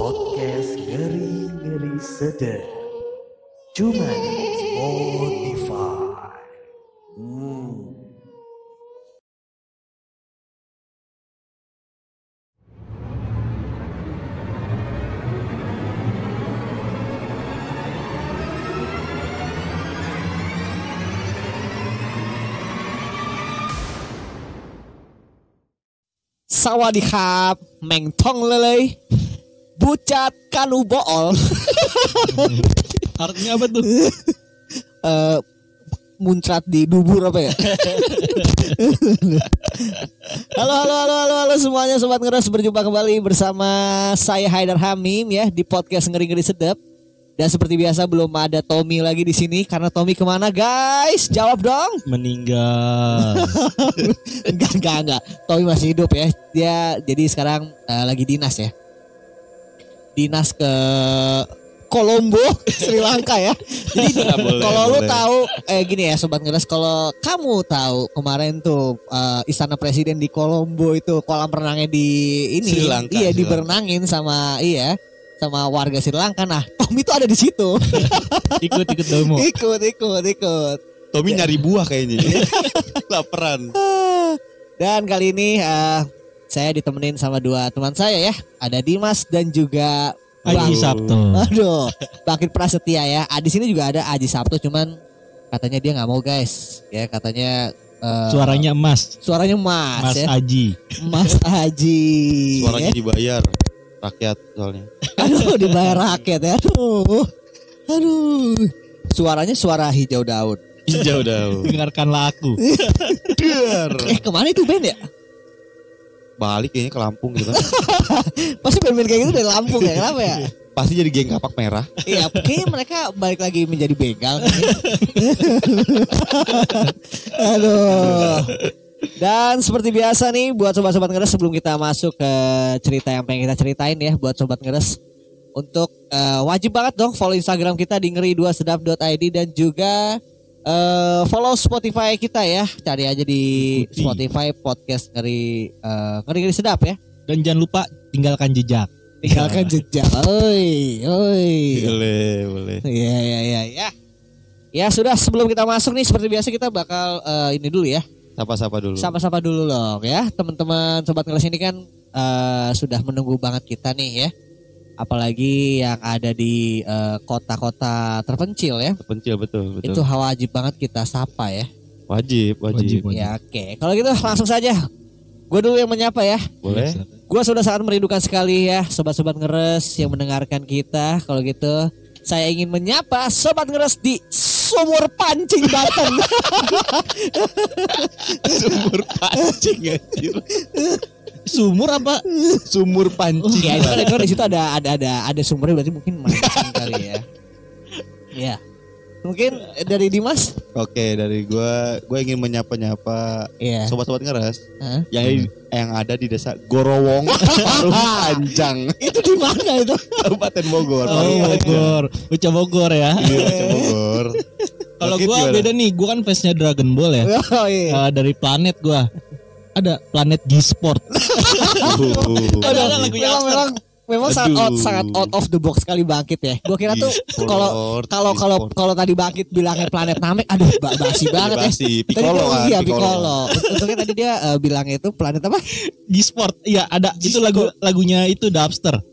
Podcast ngeri-ngeri sedap. Cuma di Spotify. Hmm. Sawadikap, mengtong lelei, bucat kanu bool, Artinya apa tuh? eh muncrat di dubur apa ya? halo, halo, halo, halo, halo semuanya sobat ngeres berjumpa kembali bersama saya Haidar Hamim ya di podcast ngeri ngeri sedap. Dan seperti biasa belum ada Tommy lagi di sini karena Tommy ke mana guys? Jawab dong. Meninggal. enggak, enggak, enggak. Tommy masih hidup ya. Dia jadi sekarang eh, lagi dinas ya. Dinas ke Kolombo, Sri Lanka ya. Jadi kalau lu tahu eh gini ya sobat ngeres kalau kamu tahu kemarin tuh eh, istana presiden di Kolombo itu kolam renangnya di ini Sri Lanka, iya Sri diberenangin sama iya sama warga Sri Lanka. Nah, Tommy itu ada di situ. Ikut-ikut demo. ikut, ikut, ikut. Tommy nyari buah kayaknya. Laparan. Dan kali ini eh, saya ditemenin sama dua teman saya ya. Ada Dimas dan juga Aji Sabto. Aduh, Bakit Prasetya ya. Ah, di sini juga ada Aji Sabtu cuman katanya dia nggak mau guys. Ya katanya eh, Suaranya emas. suaranya Mas, Mas ya. Aji. Mas Aji. Suaranya ya. dibayar rakyat soalnya. Aduh, dibayar rakyat ya. Aduh. Aduh. Suaranya suara hijau daun. Hijau daun. Dengarkanlah aku. Eh, ke mana itu band ya? Balik kayaknya ke Lampung gitu. Pasti band-band kayak gitu dari Lampung ya. Kenapa ya? Pasti jadi geng kapak merah. Iya, kayaknya mereka balik lagi menjadi begal. Aduh. Dan seperti biasa nih buat sobat-sobat ngeres sebelum kita masuk ke cerita yang pengen kita ceritain ya buat sobat ngeres untuk eh, wajib banget dong follow Instagram kita di ngeri2sedap.id dan juga eh, follow Spotify kita ya. Cari aja di Ikuti. Spotify podcast ngeri eh, ngeri ngeri sedap ya. Dan jangan lupa tinggalkan jejak. Tinggalkan jejak. Oi, oi. Boleh, boleh. Iya iya iya ya. Ya sudah sebelum kita masuk nih seperti biasa kita bakal eh, ini dulu ya. Sapa-sapa dulu. Sapa-sapa dulu loh ya. Teman-teman sobat kelas ini kan eh, sudah menunggu banget kita nih ya. Apalagi yang ada di eh, kota-kota terpencil ya. Terpencil betul, betul. Itu wajib banget kita sapa ya. wajib, wajib. Wajib. Ya oke. Kalau gitu langsung saja. Gue dulu yang menyapa ya. Boleh. Gua sudah sangat merindukan sekali ya sobat-sobat ngeres yang mendengarkan kita. Kalau gitu saya ingin menyapa sobat ngeres di sumur pancing Banten. Sumur pancing anjir. Sumur apa? Sumur pancing. ya itu kan, itu di situ ada ada ada ada sumbernya berarti mungkin mancing kali ya. Ya. Mungkin dari Dimas? Oke, dari gua gua ingin menyapa-nyapa Iya. sobat-sobat ngeres Hah? yang yang ada di desa Gorowong, Parung Panjang, Itu di mana itu? Kabupaten Bogor. Oh, Parung Panjang. Bogor. Uca Bogor ya. Iya, Bogor. Kalau gimana? beda nih, gua kan face-nya Dragon Ball ya. Oh iya. Eh, dari planet gua. Ada planet G-Sport. Uh. Ada, ada lagunya memang memang memang sangat out sangat out of the box sekali bangkit ya. Gua kira tuh kalau kalau kalau kalau tadi bangkit bilangnya planet Namek, aduh ba- basi banget ya. Tadi Piccolo dia, kan, iya Piccolo. Piccolo. Untungnya tadi dia eh, bilangnya itu planet apa? G-Sport. Iya, ada. Itu lagu lagunya itu Dubster.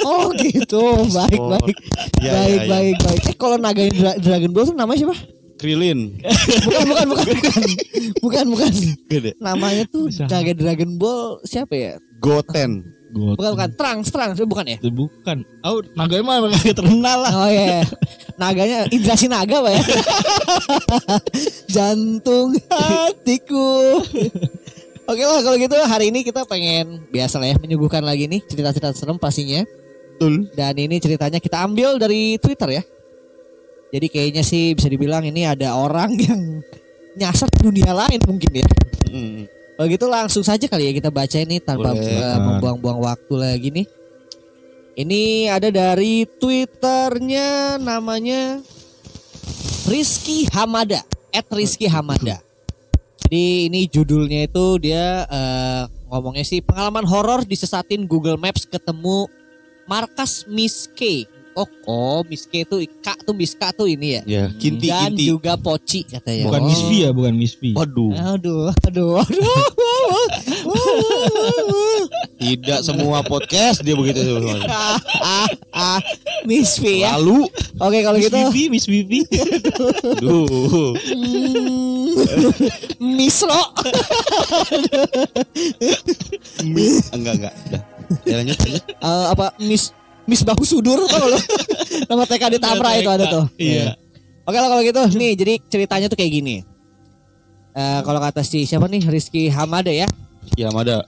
Oh gitu, baik Sport. baik, Iya, baik iya, iya. baik baik. Eh kalau Dra- Dragon Ball tuh namanya siapa? Krilin. Bukan bukan bukan bukan bukan bukan. Gede. Namanya tuh naga Dragon Ball siapa ya? Goten. Gua Bukan bukan Trunks Trunks bukan ya? Itu bukan. Oh, naga emang gak terkenal lah. Oh iya, naganya Indrasi Naga pak ya. Jantung hatiku. Oke lah kalau gitu hari ini kita pengen biasa lah ya menyuguhkan lagi nih cerita-cerita serem pastinya. Betul. Dan ini ceritanya kita ambil dari Twitter ya. Jadi kayaknya sih bisa dibilang ini ada orang yang nyasar ke dunia lain mungkin ya. Mm. Kalau gitu langsung saja kali ya kita baca ini tanpa Boleh. eh, membuang-buang waktu lagi nih. Ini ada dari Twitternya namanya Rizky Hamada, at Rizky Hamada. Jadi ini judulnya itu dia eh, ngomongnya sih pengalaman horor disesatin Google Maps ketemu markas Miss K. Oh, oh Miss K tuh Kak tuh Miss K tuh ini ya. Ya, kinti Dan kinti. juga Poci katanya. Bukan Oh. Miss V ya, bukan Miss V. Waduh, Aduh, aduh, aduh. tidak semua podcast dia begitu sebenarnya. ah, ah, ah, Miss V ya. Lalu, Oke kalau Miss gitu. Vivi, Miss Vivi. aduh, Hmm, Miss Ro. Mi- enggak enggak, udah. Ya, lanjut. Eh, apa Miss Miss Bahu Sudur tau lo? Nama TK di Tamra itu ada tuh. Iya. Oke lah kalau gitu nih jadi ceritanya tuh kayak gini. Eh kalau kata si siapa nih Rizky Hamada ya. Ya, Mada.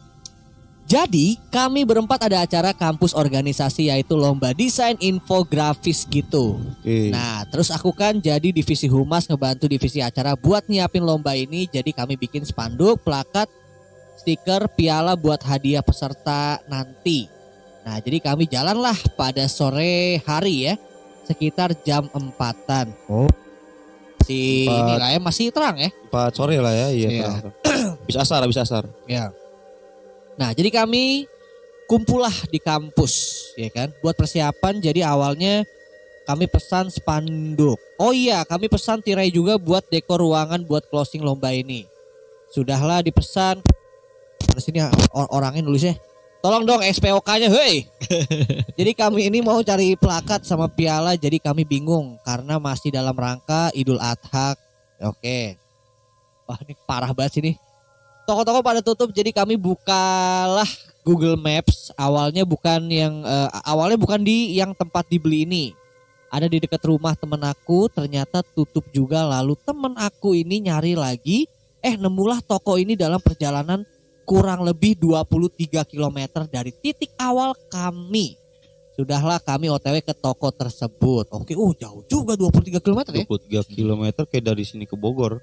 Jadi kami berempat ada acara kampus organisasi yaitu lomba desain infografis gitu. Oke. Nah terus aku kan jadi divisi humas ngebantu divisi acara buat nyiapin lomba ini. Jadi kami bikin spanduk, plakat, stiker, piala buat hadiah peserta nanti. Nah jadi kami jalanlah pada sore hari ya. Sekitar jam empatan. Oh. Si ini lah ya masih terang ya. Empat sore lah ya, iya. Iya. terang. Bisa asar, bisa asar. Ya. Nah, jadi kami kumpullah di kampus, ya kan? Buat persiapan. Jadi awalnya kami pesan spanduk. Oh iya, kami pesan tirai juga buat dekor ruangan buat closing lomba ini. Sudahlah dipesan. Mana sini or- orangnya nulisnya? Tolong dong SPOK-nya, hei. jadi kami ini mau cari plakat sama piala, jadi kami bingung karena masih dalam rangka Idul Adha. Oke. Wah, ini parah banget sih nih toko-toko pada tutup jadi kami bukalah Google Maps awalnya bukan yang eh, awalnya bukan di yang tempat dibeli ini ada di dekat rumah temen aku ternyata tutup juga lalu temen aku ini nyari lagi eh nemulah toko ini dalam perjalanan kurang lebih 23 km dari titik awal kami sudahlah kami OTW ke toko tersebut oke uh jauh juga 23 km ya 23 km kayak dari sini ke Bogor.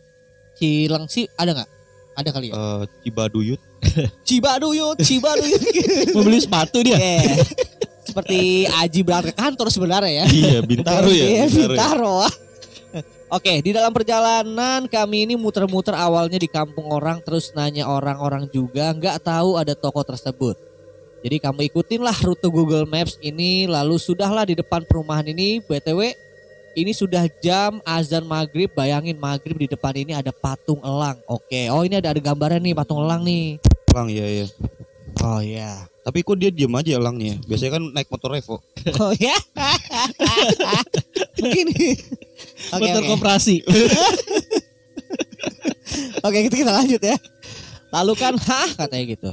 Cilengsi ada nggak ada kali ya Eh, Cibaduyut. Cibaduyut Cibaduyut Mau beli sepatu dia. Iya. Seperti Aji berangkat ke kantor sebenarnya ya. Iya, Bintaro ya. Iya, Bintaro ya. Bintaro. Oke, di dalam perjalanan kami ini muter-muter awalnya di kampung orang terus nanya orang-orang juga nggak tahu ada toko tersebut. Jadi kamu ikutinlah rute Google Maps ini lalu sudahlah di depan perumahan ini BTW ini sudah jam azan maghrib bayangin maghrib di depan ini ada patung elang. Oke, oh ini ada ada gambarnya nih patung elang nih. Elang ya ya. Oh ya. Tapi kok dia diem aja elangnya? Biasanya kan naik motor Revo. Oh ya. Mungkin. Oke, Motor oke. koperasi. Oke, kita kita lanjut ya. Lalu kan, hah katanya gitu.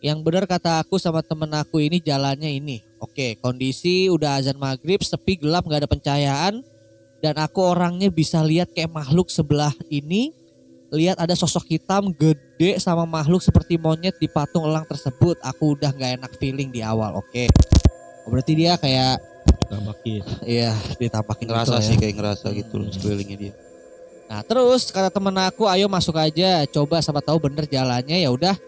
Yang benar kata aku sama temen aku ini jalannya ini. Oke, kondisi udah azan maghrib, sepi gelap, nggak ada pencahayaan. Dan aku orangnya bisa lihat kayak makhluk sebelah ini. Lihat ada sosok hitam gede sama makhluk seperti monyet di patung elang tersebut. Aku udah nggak enak feeling di awal. Oke. Oh, berarti dia kayak, Tambahin. iya ditampakin Ngerasa gitu ya. sih kayak ngerasa gitu loh sekelilingnya dia. Nah terus kata temen aku ayo masuk aja coba sama tahu bener jalannya ya udah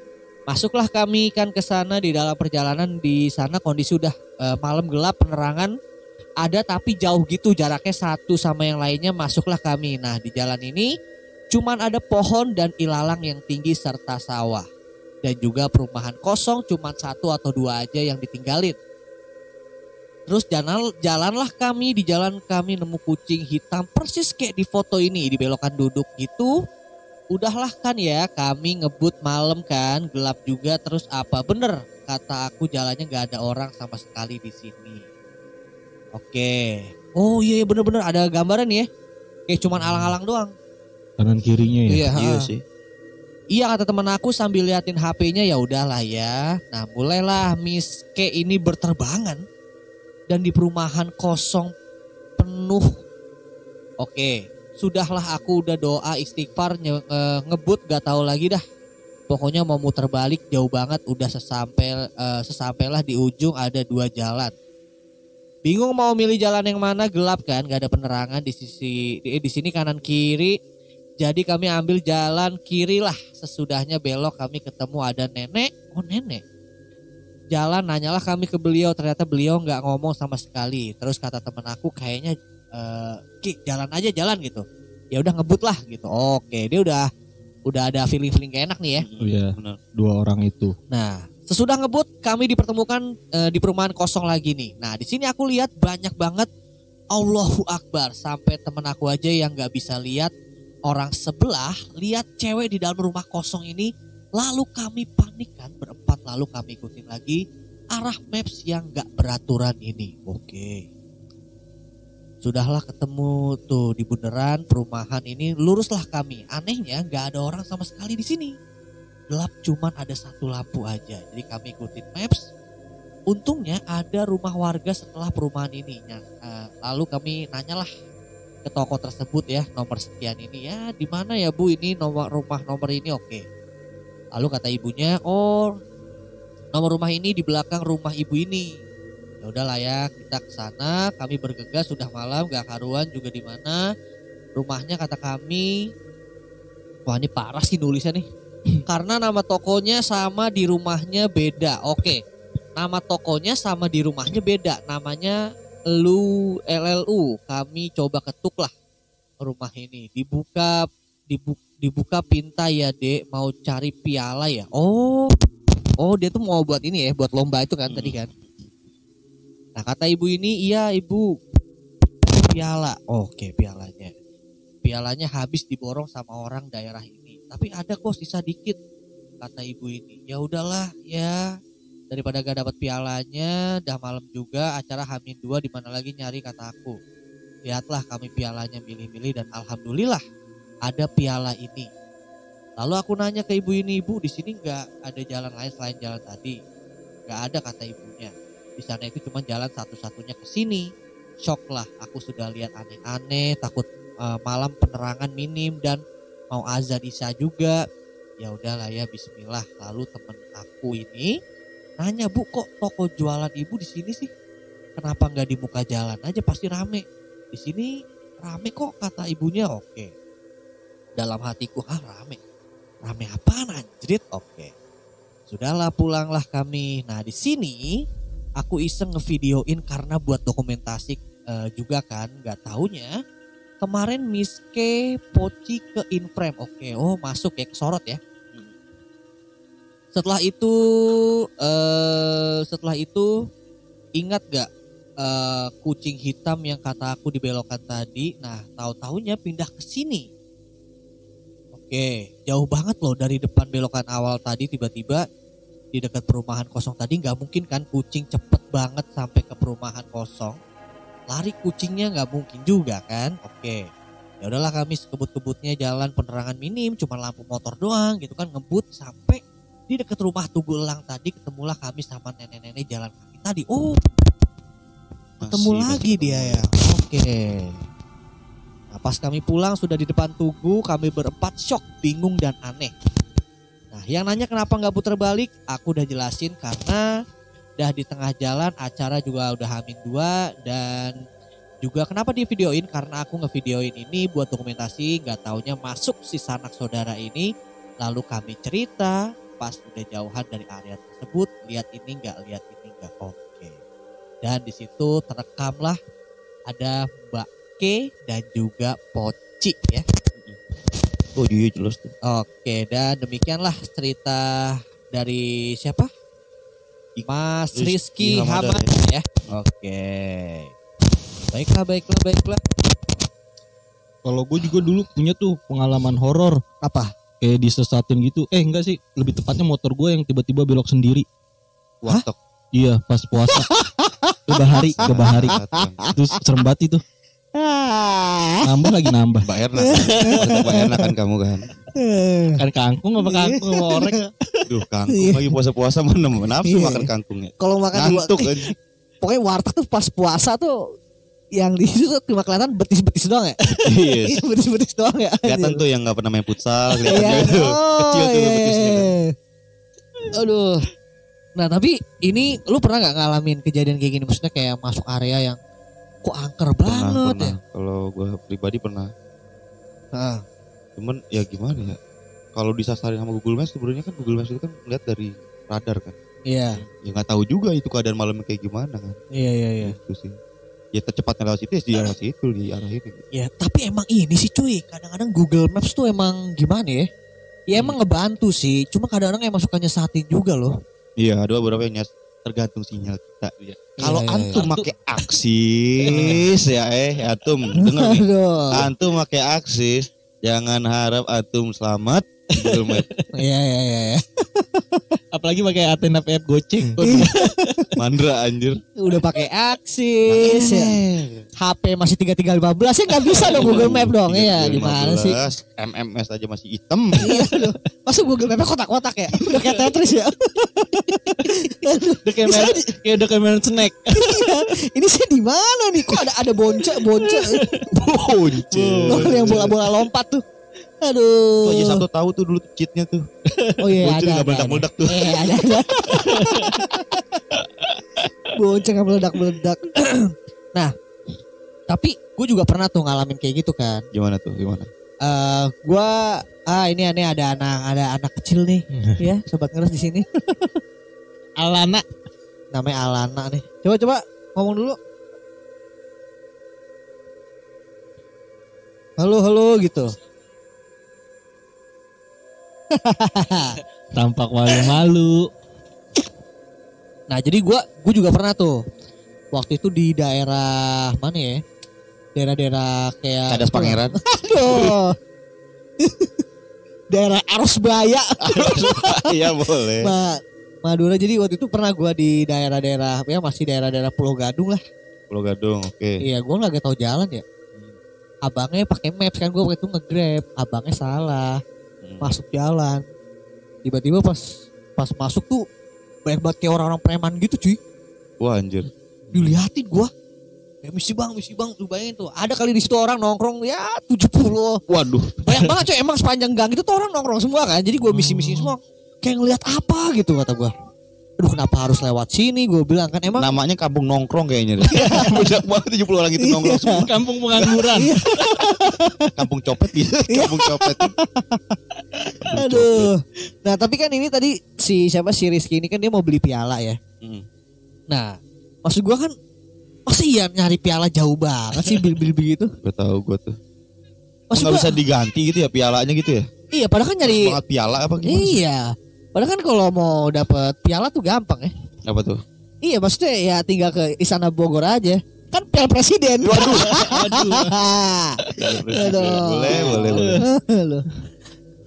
masuklah kami kan ke sana di dalam perjalanan di sana kondisi udah eh, malam gelap penerangan ada tapi jauh gitu jaraknya satu sama yang lainnya masuklah kami nah di jalan ini cuman ada pohon dan ilalang yang tinggi serta sawah dan juga perumahan kosong cuman satu atau dua aja yang ditinggalin Terus jalan jalanlah kami di jalan kami nemu kucing hitam persis kayak di foto ini di belokan duduk gitu. Udahlah kan ya kami ngebut malam kan gelap juga terus apa bener kata aku jalannya nggak ada orang sama sekali di sini. Oke. Oh iya iya, bener-bener ada gambaran ya. Kayak cuman alang-alang doang. Kanan kirinya ya. Iya, Iya sih. Iya kata teman aku sambil liatin HP-nya ya udahlah ya. Nah mulailah Miss K ini berterbangan dan di perumahan kosong penuh. Oke, sudahlah aku udah doa istighfar nye- eh, ngebut gak tahu lagi dah. Pokoknya mau muter balik jauh banget udah sesampai eh, sesampailah di ujung ada dua jalan. Bingung mau milih jalan yang mana gelap kan gak ada penerangan di sisi di, di sini kanan kiri jadi kami ambil jalan kiri lah. Sesudahnya belok kami ketemu ada nenek. Oh nenek. Jalan nanyalah kami ke beliau. Ternyata beliau nggak ngomong sama sekali. Terus kata temen aku kayaknya eh, Ki jalan aja jalan gitu. Ya udah ngebut lah gitu. Oke dia udah udah ada feeling feeling gak enak nih ya. Oh iya, dua orang itu. Nah Sesudah ngebut, kami dipertemukan eh, di perumahan kosong lagi nih. Nah, di sini aku lihat banyak banget Allahu Akbar sampai temen aku aja yang nggak bisa lihat orang sebelah lihat cewek di dalam rumah kosong ini. Lalu kami panik kan berempat lalu kami ikutin lagi arah maps yang nggak beraturan ini. Oke. Sudahlah ketemu tuh di bundaran perumahan ini luruslah kami. Anehnya nggak ada orang sama sekali di sini gelap cuman ada satu lampu aja. Jadi kami ikutin maps. Untungnya ada rumah warga setelah perumahan ini. Nah, eh, lalu kami nanyalah ke toko tersebut ya nomor sekian ini ya di mana ya bu ini nomor rumah nomor ini oke. Lalu kata ibunya oh nomor rumah ini di belakang rumah ibu ini. Ya udahlah ya kita ke sana kami bergegas sudah malam gak karuan juga di mana rumahnya kata kami wah ini parah sih nulisnya nih karena nama tokonya sama di rumahnya beda. Oke. Nama tokonya sama di rumahnya beda. Namanya Lu LLU. Kami coba ketuk lah rumah ini. Dibuka dibu, dibuka pinta ya, Dek. Mau cari piala ya. Oh. Oh, dia tuh mau buat ini ya, buat lomba itu kan tadi kan. Nah, kata ibu ini, "Iya, Ibu. Piala." Oke, pialanya. Pialanya habis diborong sama orang daerah ini tapi ada kok sisa dikit kata ibu ini ya udahlah ya daripada gak dapat pialanya dah malam juga acara Hamin dua di mana lagi nyari kata aku lihatlah kami pialanya milih-milih dan alhamdulillah ada piala ini. Lalu aku nanya ke ibu ini ibu di sini nggak ada jalan lain selain jalan tadi? Nggak ada kata ibunya. Di sana itu cuma jalan satu-satunya ke sini. Shock lah aku sudah lihat aneh-aneh takut uh, malam penerangan minim dan mau azan isya juga. Ya udahlah ya Bismillah. Lalu temen aku ini nanya bu kok toko jualan ibu di sini sih? Kenapa nggak di muka jalan? Aja pasti rame. Di sini rame kok kata ibunya. Oke dalam hatiku ah rame rame apaan anjrit oke sudahlah pulanglah kami nah di sini aku iseng ngevideoin karena buat dokumentasi eh, juga kan nggak taunya kemarin Miss K Poci ke Inframe. Oke, oh masuk ya ke sorot ya. Setelah itu eh setelah itu ingat gak eh, kucing hitam yang kata aku dibelokkan tadi? Nah, tahu-taunya pindah ke sini. Oke, jauh banget loh dari depan belokan awal tadi tiba-tiba di dekat perumahan kosong tadi nggak mungkin kan kucing cepet banget sampai ke perumahan kosong. Lari kucingnya nggak mungkin juga kan? Oke ya udahlah kami sekebut-kebutnya jalan penerangan minim cuma lampu motor doang gitu kan ngebut sampai di dekat rumah Tugu Elang tadi ketemulah kami sama nenek-nenek jalan kaki tadi. Oh ketemu Masih, lagi dia ya? Oke pas kami pulang sudah di depan Tugu kami berempat shock bingung dan aneh. Nah yang nanya kenapa nggak putar balik aku udah jelasin karena udah di tengah jalan acara juga udah hamin dua dan juga kenapa di videoin karena aku ngevideoin ini buat dokumentasi nggak taunya masuk si sanak saudara ini. Lalu kami cerita pas udah jauhan dari area tersebut lihat ini nggak lihat ini nggak. Oke. Dan di situ terekamlah ada Mbak K dan juga Poci ya Oh iya jelas tuh. Oke, dan demikianlah cerita dari siapa? Mas Rizky Hamad ya. Oke. Baiklah, baiklah, baiklah. Kalau gue juga dulu punya tuh pengalaman horor Apa? kayak disesatin gitu. Eh enggak sih, lebih tepatnya motor gue yang tiba-tiba belok sendiri. Warteg. Iya, pas puasa. ke bahari, ke bahari. Terus serem banget itu. Nambah lagi nambah. Mbak Erna. Warteg Mbak Erna kan kamu kan. Kan kangkung apa kangkung sama orek. Duh kangkung lagi puasa-puasa mana nafsu Iya. makan kangkungnya. Kalau makan Ngantuk wa- kan. pokoknya warteg tuh pas puasa tuh yang di situ tuh cuma kelihatan betis-betis doang ya. Iya. Iya, betis-betis doang ya. Kelihatan tuh yang nggak pernah main futsal, kelihatan Iya. dia tuh. Oh, Kecil tuh iya, betisnya kan. iya. Aduh. Nah tapi ini lu pernah nggak ngalamin kejadian kayak gini? Maksudnya kayak masuk area yang kok angker Pernah, banget pernah. ya? Kalau gue pribadi pernah. Heeh. Cuman ya gimana ya. Kalau disasarin sama Google Maps sebenarnya kan Google Maps itu kan lihat dari radar kan. Iya, Ya nggak tahu juga itu keadaan malamnya kayak gimana kan. iya, iya, iya. Itu sih. Ya tercepatnya lewat situ ya di arah situ di arah gitu. Ya, tapi emang ini sih cuy, kadang-kadang Google Maps tuh emang gimana ya? Ya emang ngebantu sih, cuma kadang-kadang emang suka nyesatin juga loh. Iya, ada beberapa yang nyas tergantung sinyal kita. Iya. Kalau iya, antum pakai aksis ya eh antum denger nih. Antum pakai aksis, jangan harap antum selamat Google Map. Iya iya iya. iya. Apalagi pakai Athena PF goceng. Mandra anjir. Udah pakai aksis ya. HP masih tiga tiga lima belas ya nggak bisa dong Google Map dong. Iya gimana sih? 15, MMS aja masih hitam. Iya loh. Masa Google Mapnya kotak-kotak ya? Udah kayak Tetris ya? Udah kayak di- kayak udah kayak snack. iya. Ini saya di mana nih? Kok ada ada bonca? Bonceng. Oh, yang bola-bola lompat tuh. Tuh Aduh. aja Sabtu tahu tuh dulu tuh cheatnya tuh. Oh iya Bonceng ada. ada, meledak-meledak tuh. Iya ada ada. Bonceng yang meledak-meledak. nah, tapi gue juga pernah tuh ngalamin kayak gitu kan. Gimana tuh? Gimana? eh gua ah ini aneh ada anak ada anak kecil nih ya sobat ngeres di sini Alana. namanya Alana nih coba coba ngomong dulu halo halo gitu Tampak malu-malu. nah jadi gua gua juga pernah tuh waktu itu di daerah mana ya daerah-daerah kayak Cadas Pangeran. aduh daerah Arus Baya Iya boleh. Ma Madura jadi waktu itu pernah gua di daerah-daerah ya masih daerah-daerah Pulau Gadung lah Pulau Gadung, oke. Iya, gue nggak tahu jalan ya. Abangnya pakai maps kan gue waktu itu nge-grab, abangnya salah, Hmm. masuk jalan. Tiba-tiba pas pas masuk tuh banyak banget kayak orang-orang preman gitu cuy. Wah anjir. Dilihatin gua. Ya misi bang, misi bang, lu bayangin tuh. Ada kali di situ orang nongkrong ya 70. Waduh. Banyak banget cuy, emang sepanjang gang itu tuh orang nongkrong semua kan. Jadi gua misi-misi semua. Kayak ngeliat apa gitu kata gua. Aduh kenapa harus lewat sini? Gue bilang kan emang Namanya kampung nongkrong kayaknya deh. Banyak banget 70 orang itu nongkrong semua. Kampung pengangguran. Kampung copet bisa. Kampung copet. Aduh. Nah, tapi kan ini tadi si siapa si Rizky ini kan dia mau beli piala ya. Hmm. Nah, maksud gua kan masa iya nyari piala jauh banget sih bil-bil begitu. Gue tahu gue tuh. Maksud gua, bisa diganti gitu ya pialanya gitu ya? iya padahal kan nyari piala apa gimana iya. Padahal kan kalau mau dapet piala tuh gampang ya. Apa tuh? Iya, maksudnya ya tinggal ke Istana Bogor aja. Kan piala presiden. Waduh. Aduh. Boleh, boleh, boleh.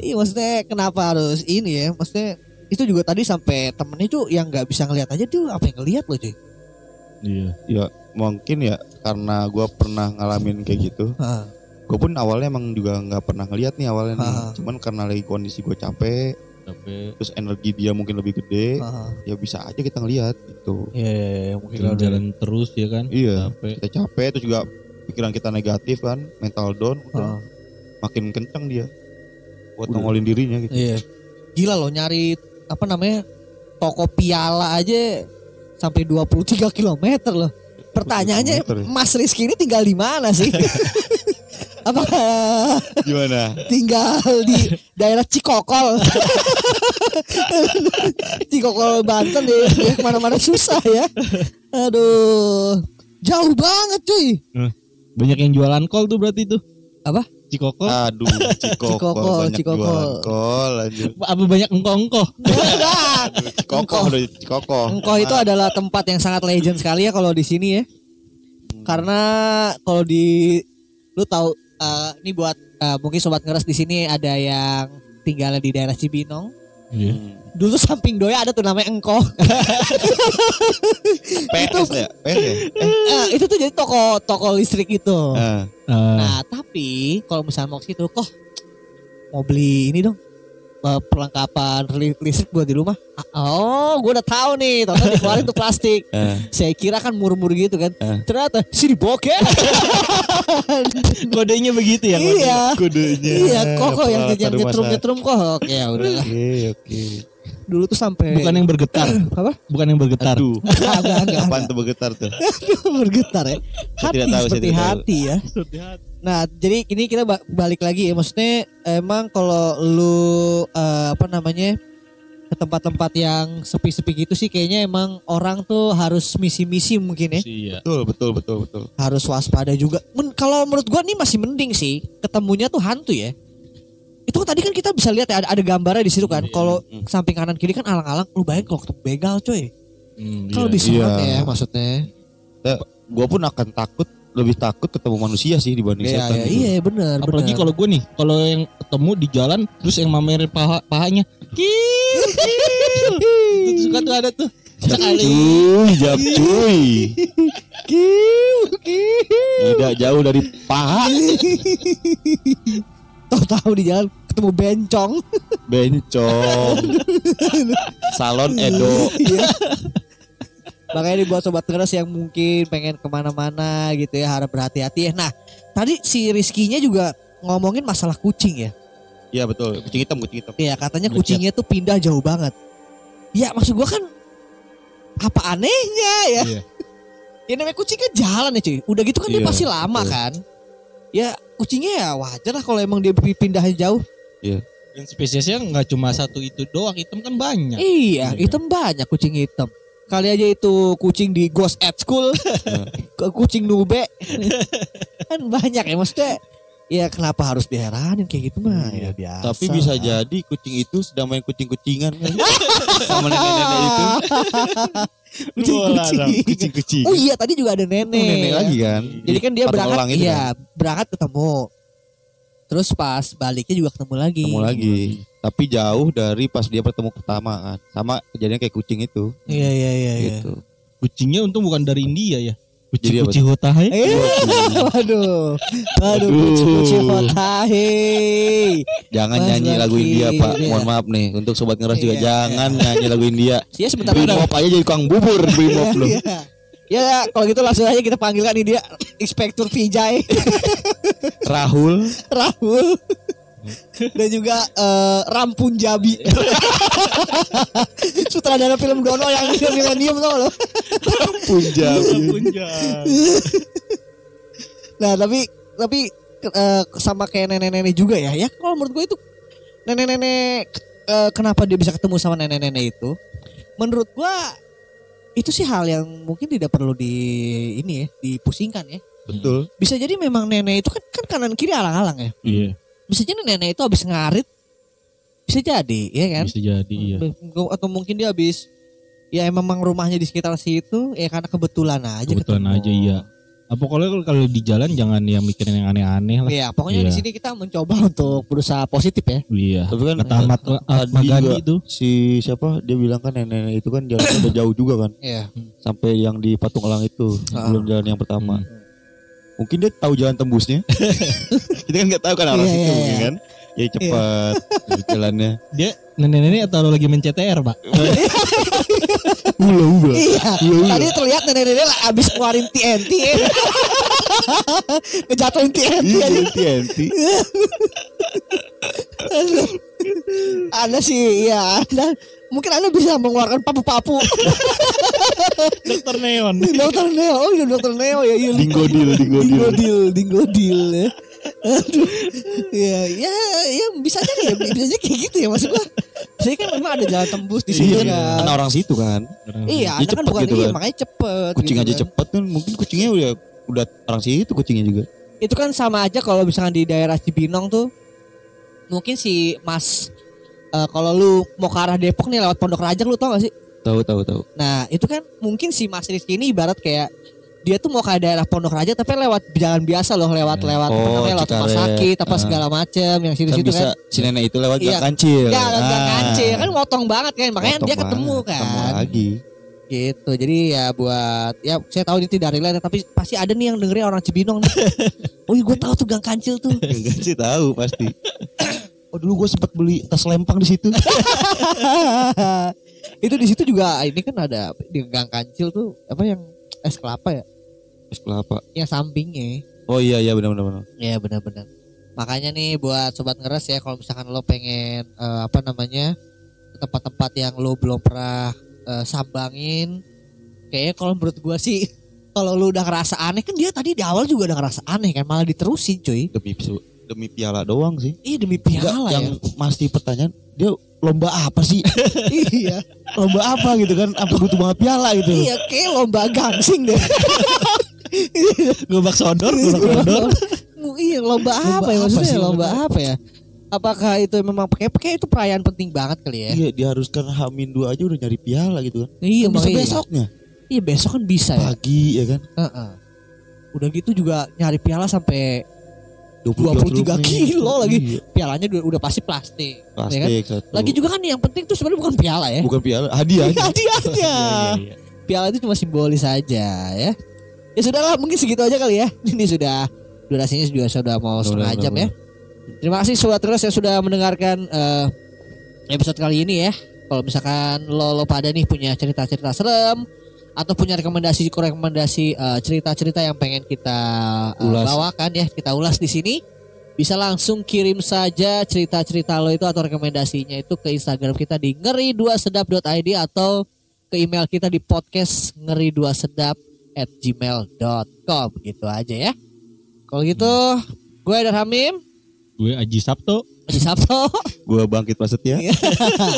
Iya maksudnya kenapa harus ini ya? Maksudnya itu juga tadi sampai temennya tuh yang nggak bisa ngelihat aja tuh apa yang ngelihat loh cuy. Iya. Ya mungkin ya karena gue pernah ngalamin kayak gitu. Heeh. Gue pun awalnya emang juga nggak pernah ngeliat nih awalnya nih. Cuman karena lagi kondisi gue capek, Tapi terus energi dia mungkin lebih gede, Heeh. ya bisa aja kita ngeliat gitu. Iya, iya, iya, mungkin kalau jalan terus ya kan. Iya, Capek. kita capek terus juga pikiran kita negatif kan, mental down, udah Heeh. makin kenceng dia buat Udah. nongolin dirinya gitu. Iya. Gila loh nyari apa namanya toko piala aja sampai 23 km loh. Pertanyaannya ya? Mas Rizky ini tinggal di mana sih? Apakah Gimana? tinggal di daerah Cikokol? Cikokol Banten deh, ya, ke mana-mana susah ya. Aduh, jauh banget cuy. Banyak yang jualan kol tuh berarti tuh. Apa? Cikokol. Aduh, cikokol, Cikokol, banyak jualan kol. Apa banyak. Cikokol udah cikokol. Engkoh itu adalah tempat yang sangat legend sekali ya kalau di sini ya. Karena kalau di lu tahu eh, ini buat eh, mungkin sobat ngeres di sini ada yang tinggal di daerah Cibinong. Iya. Hmm. Dulu samping doya ada tuh namanya Engkoh. PS ya? PS ya? Eh, Eh, itu tuh jadi toko toko listrik itu. ah. Ah, Nah, tapi kalau misalnya mau ke situ kok mau beli ini dong. perlengkapan li- listrik buat di rumah. Ah, Oh, gue udah tahu nih. Tahu dikeluarin tuh plastik. Eh. Saya kira kan murmur gitu kan. Eh. Ternyata sini bokeh. kodenya begitu ya. kodenya. iya. Kodenya. Iya, kok kok yang Peralatan yang rumah nyetrum sakit. nyetrum kok. Ya udah. Oke, oke. Dulu tuh sampai Bukan yang bergetar. apa? Bukan yang bergetar. Aduh, Enggak, enggak, enggak. tuh bergetar tuh? Bergetar ya. Saya Hati tidak tahu, saya seperti tidak tahu. hati ya. Nah, jadi ini kita ba- balik lagi ya. Maksudnya emang kalau lu eh, apa namanya ke tempat-tempat yang sepi-sepi gitu sih kayaknya emang orang tuh harus misi-misi mungkin ya. Iya. Betul, betul, betul, betul. Harus waspada juga. Men- kalau menurut gua nih masih mending sih ketemunya tuh hantu ya. Itu kan tadi kan kita bisa lihat ya ada, ada gambarnya di situ kan. Iya. Kalau Hmm. samping kanan kiri kan alang-alang, lu bayangin kalau ketemu begal coy. Hmm, Kalau iya. lebih Iya. ya maksudnya. Gua pun akan takut lebih takut ketemu manusia sih dibanding Iya, setan. iya, gitu. iya benar, Apalagi kalau gue nih, kalau yang ketemu di jalan terus yang mamerin paha pahanya, kil, kil. Itu suka tuh ada tuh. Sekali. Cuy, jap cuy. Kiu, kiu. Tidak jauh dari paha. Tahu-tahu di jalan ketemu bencong. Bencong. Salon Edo. Iya. Makanya ini buat sobat ngeres yang mungkin pengen ke mana-mana gitu ya harap berhati-hati ya. Nah tadi si Rizkinya juga ngomongin masalah kucing ya. Iya betul. Kucing hitam, kucing hitam. Iya katanya kucingnya tuh pindah jauh banget. Ya maksud gua kan apa anehnya ya? Iya. Ya namanya kucing kan jalan ya cuy. Udah gitu kan dia Iya, pasti lama betul. kan. Ya kucingnya ya wajar lah kalau emang dia pindah jauh. Dan spesiesnya nggak cuma satu itu doang, hitam kan banyak. Iya, Iya. hitam banyak kucing hitam. Kali aja itu kucing di Ghost at School, ke kucing nube, kan banyak ya maksudnya. Ya kenapa harus diheranin kayak gitu mah? Ya biasa. Tapi bisa jadi kucing itu sedang main kucing-kucingan. Sama nenek-nenek itu. Kucing-kucing. Kucing-kucing. Oh iya tadi juga ada nenek. Oh, nenek lagi kan. Jadi kan dia Patung berangkat, iya berangkat ketemu. Terus pas baliknya juga ketemu lagi. Ketemu lagi. Tapi jauh dari pas dia bertemu pertama kan. Sama kejadian kayak kucing itu. Iya iya iya. iya. Gitu. Kucingnya untung bukan dari India ya. Apa Kucing-kucing hotahe. Eh, waduh, waduh, Aduh. kucing hotahe. Jangan Mas nyanyi lagu India Pak. iya. Mohon maaf nih. Untuk sobat ngeras juga Iya, jangan nyanyi lagu India. Ya sebentar mop aja jadi kang bubur beli mop lu. Iya. Ya kalau gitu langsung aja kita panggilkan ini dia Inspektur Vijay Rahul. Rahul dan juga eh, Rampun Jabi. Sutradara film Dono yang film Millennium tau lo. Punjabi. nah tapi tapi eh, sama kayak nenek-nenek juga ya. Ya kalau menurut gue itu nenek-nenek eh, kenapa dia bisa ketemu sama nenek-nenek itu? Menurut gue itu sih hal yang mungkin tidak perlu di ini ya dipusingkan ya. Betul. bisa jadi memang nenek itu kan kan kanan kiri alang-alang ya. Iya, bisa jadi nenek itu habis ngarit bisa jadi ya kan bisa jadi iya. atau mungkin dia habis ya memang rumahnya di sekitar situ ya karena kebetulan aja Kebetulan ketemu. aja, iya. Apa kalau kalau di jalan jangan yang mikirin yang aneh-aneh lah. Iya, pokoknya di Iya. sini kita mencoba untuk berusaha positif ya. Iya. Tapi kan Kata Ahmad juga itu. si siapa dia bilang kan nenek itu kan jalannya udah jauh juga kan Iya. sampai yang di patung elang itu Ah. belum jalan yang pertama. Hmm. Mungkin dia tahu jalan tembusnya. Kita kan nggak tahu kan arah Iya, situ iya, mungkin iya. kan. Ya cepat jalannya. Dia nenek-nenek atau lagi main CTR, Pak? Ula ula. Iya. Tadi terlihat nenek-nenek lah abis keluarin TNT. Ngejatuhin TNT Iya. TNT. Anda sih ya Anda mungkin Anda bisa mengeluarkan papu-papu. Dokter Neon. dokter Neo, oh iya dokter Neo ya. Iya. Dinggodil, dinggodil. Dinggodil, dinggodil ya. Aduh. Ya, ya, ya bisa aja ya, bisa aja kayak gitu ya maksud gua. Saya kan memang ada jalan tembus di situ Iya, kan. kan orang situ kan. Iya, Anda kan cepet bukan gitu iya, kan. makanya cepet. Kucing gitu aja kan. cepat kan mungkin kucingnya udah udah orang situ kucingnya juga. Itu kan sama aja kalau misalkan di daerah Cibinong tuh mungkin si Mas eh, kalau lu mau ke arah Depok nih lewat Pondok Rajak lu tau gak sih? Tahu tahu tahu. Nah, itu kan mungkin si Mas Rizky ini ibarat kayak dia tuh mau ke daerah Pondok Raja tapi lewat jalan biasa loh lewat lewat apa Oh, lewat rumah sakit apa Ah. segala macem yang Kan situ-situ bisa kan. si nenek itu lewat Iya. gang kancil. Ya, lewat gang Ah. kancil kan motong banget kan makanya Potong dia ketemu banget, Ketemu kan. lagi. Gitu. Jadi ya buat ya saya tahu ini tidak relate tapi pasti ada nih yang dengerin orang Cibinong nih. oh iya gue tahu tuh gang kancil tuh. Enggak sih tahu pasti. Oh dulu gue sempat beli tas lempang di situ. itu di situ juga ini kan ada di gang kancil tuh apa yang es kelapa ya Es kelapa. yang sampingnya Oh iya iya benar benar benar. Iya benar-benar. Makanya nih buat sobat ngeres ya kalau misalkan lo pengen eh, apa namanya tempat-tempat yang lo belum pernah eh, sambangin, kayaknya kalau menurut gua sih kalau lo udah ngerasa aneh kan dia tadi di awal juga udah ngerasa aneh kan malah diterusin cuy. Demi demi piala doang sih. Iya demi Enggak, piala yang ya. masih pertanyaan dia lomba apa sih? iya. lomba apa gitu kan? Apa butuh banget piala gitu? Iya kayak lomba gangsing deh. Gobak sodor, gobak sodor. iya lomba apa ya maksudnya lomba apa ya? apakah itu memang pakai pakai itu perayaan penting banget kali ya Iya diharuskan Hamin dua aja udah nyari piala gitu kan. iya Kan bisa besoknya iya besok kan bisa ya pagi ya kan. Heeh. udah gitu juga nyari piala sampai 23 23 kilo lagi. Iya, pialanya udah, pasti plastik ya kan? plastik satu. lagi juga kan yang penting tuh sebenarnya bukan piala ya bukan piala, hadiah. aja. hadiahnya Iya, iya. piala itu cuma simbolis saja ya. Ya sudahlah mungkin segitu aja kali ya. Ini sudah durasinya juga sudah mau Udah, setengah jam ya. Terima kasih sobat terus yang sudah mendengarkan eh, episode kali ini ya. Kalau misalkan lo, lo pada nih punya cerita-cerita serem atau punya rekomendasi rekomendasi eh, cerita-cerita yang pengen kita eh, Ulas. bawakan ya, kita ulas di sini. Bisa langsung kirim saja cerita-cerita lo itu atau rekomendasinya itu ke Instagram kita di ngeri2sedap.id atau ke email kita di podcast ngeri dua sedap at gmail.com gitu aja ya kalau gitu gue Dar Hamim Gue Aji Sabto. di Sabto Gua bangkit maksudnya.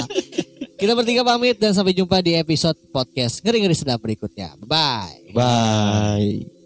kita bertiga pamit dan sampai jumpa di episode podcast ngeri ngeri sedap berikutnya bye Bye.